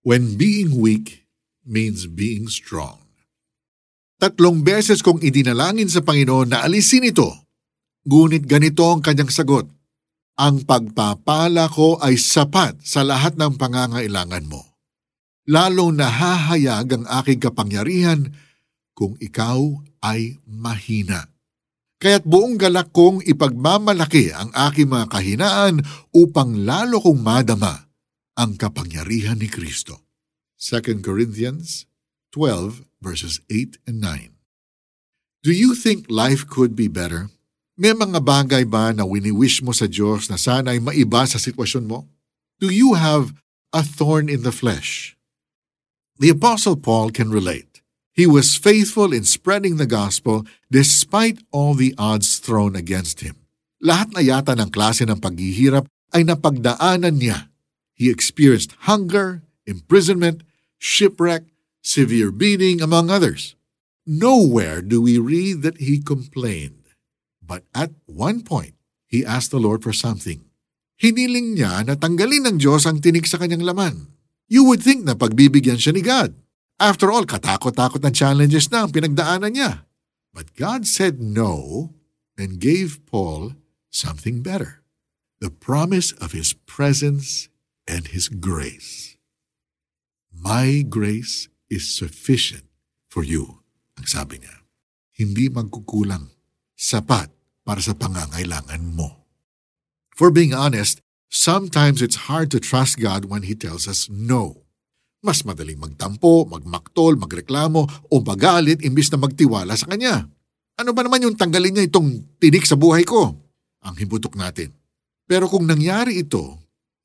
when being weak means being strong. Tatlong beses kong idinalangin sa Panginoon na alisin ito, ngunit ganito ang kanyang sagot. Ang pagpapala ko ay sapat sa lahat ng pangangailangan mo. Lalong nahahayag ang aking kapangyarihan kung ikaw ay mahina. Kaya't buong galak kong ipagmamalaki ang aking mga kahinaan upang lalo kong madama ang kapangyarihan ni Kristo. 2 Corinthians 12 verses 8 and 9. Do you think life could be better? May mga bagay ba na wini-wish mo sa Diyos na sana ay maiba sa sitwasyon mo? Do you have a thorn in the flesh? The Apostle Paul can relate. He was faithful in spreading the gospel despite all the odds thrown against him. Lahat na yata ng klase ng paghihirap ay napagdaanan niya. He experienced hunger, imprisonment, shipwreck, severe beating, among others. Nowhere do we read that he complained. But at one point, he asked the Lord for something. Hiniling niya na tanggalin ng Diyos ang tinik sa kanyang laman. You would think na pagbibigyan siya ni God. After all, katakot-takot ng challenges na ang pinagdaanan niya. But God said no and gave Paul something better. The promise of His presence and His grace. My grace is sufficient for you, ang sabi niya. Hindi magkukulang. Sapat para sa pangangailangan mo. For being honest, sometimes it's hard to trust God when He tells us no. Mas madaling magtampo, magmaktol, magreklamo o magalit imbis na magtiwala sa Kanya. Ano ba naman yung tanggalin niya itong tinik sa buhay ko? Ang hibutok natin. Pero kung nangyari ito,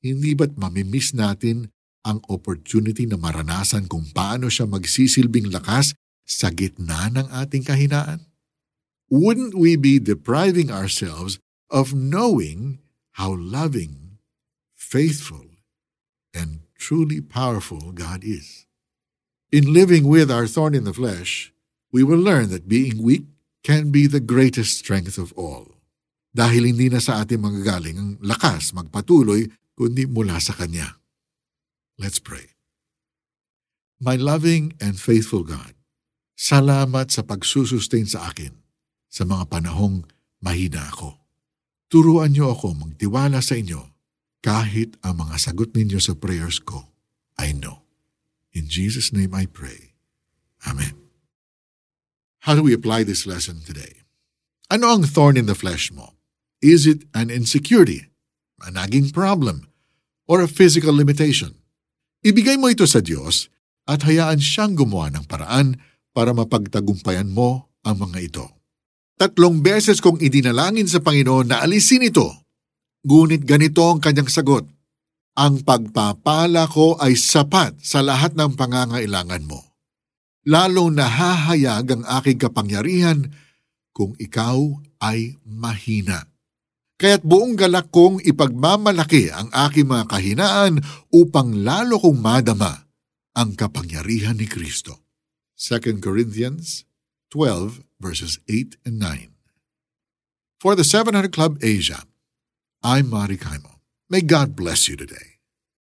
hindi ba't mamimiss natin ang opportunity na maranasan kung paano siya magsisilbing lakas sa gitna ng ating kahinaan? wouldn't we be depriving ourselves of knowing how loving, faithful, and truly powerful God is? In living with our thorn in the flesh, we will learn that being weak can be the greatest strength of all. Dahil hindi na sa ating manggagaling ang lakas magpatuloy kundi mula sa Kanya. Let's pray. My loving and faithful God, salamat sa pagsusustain sa akin sa mga panahong mahina ako. Turuan niyo ako magtiwala sa inyo kahit ang mga sagot ninyo sa prayers ko I know. In Jesus' name I pray. Amen. How do we apply this lesson today? Ano ang thorn in the flesh mo? Is it an insecurity, a nagging problem, or a physical limitation? Ibigay mo ito sa Diyos at hayaan siyang gumawa ng paraan para mapagtagumpayan mo ang mga ito. Tatlong beses kong idinalangin sa Panginoon na alisin ito. Ngunit ganito ang kanyang sagot. Ang pagpapala ko ay sapat sa lahat ng pangangailangan mo. Lalong nahahayag ang aking kapangyarihan kung ikaw ay mahina. Kaya't buong galak kong ipagmamalaki ang aking mga kahinaan upang lalo kong madama ang kapangyarihan ni Kristo. 2 Corinthians 12 verses 8 and 9. For the 700 Club Asia, I'm Mari Kaimo. May God bless you today.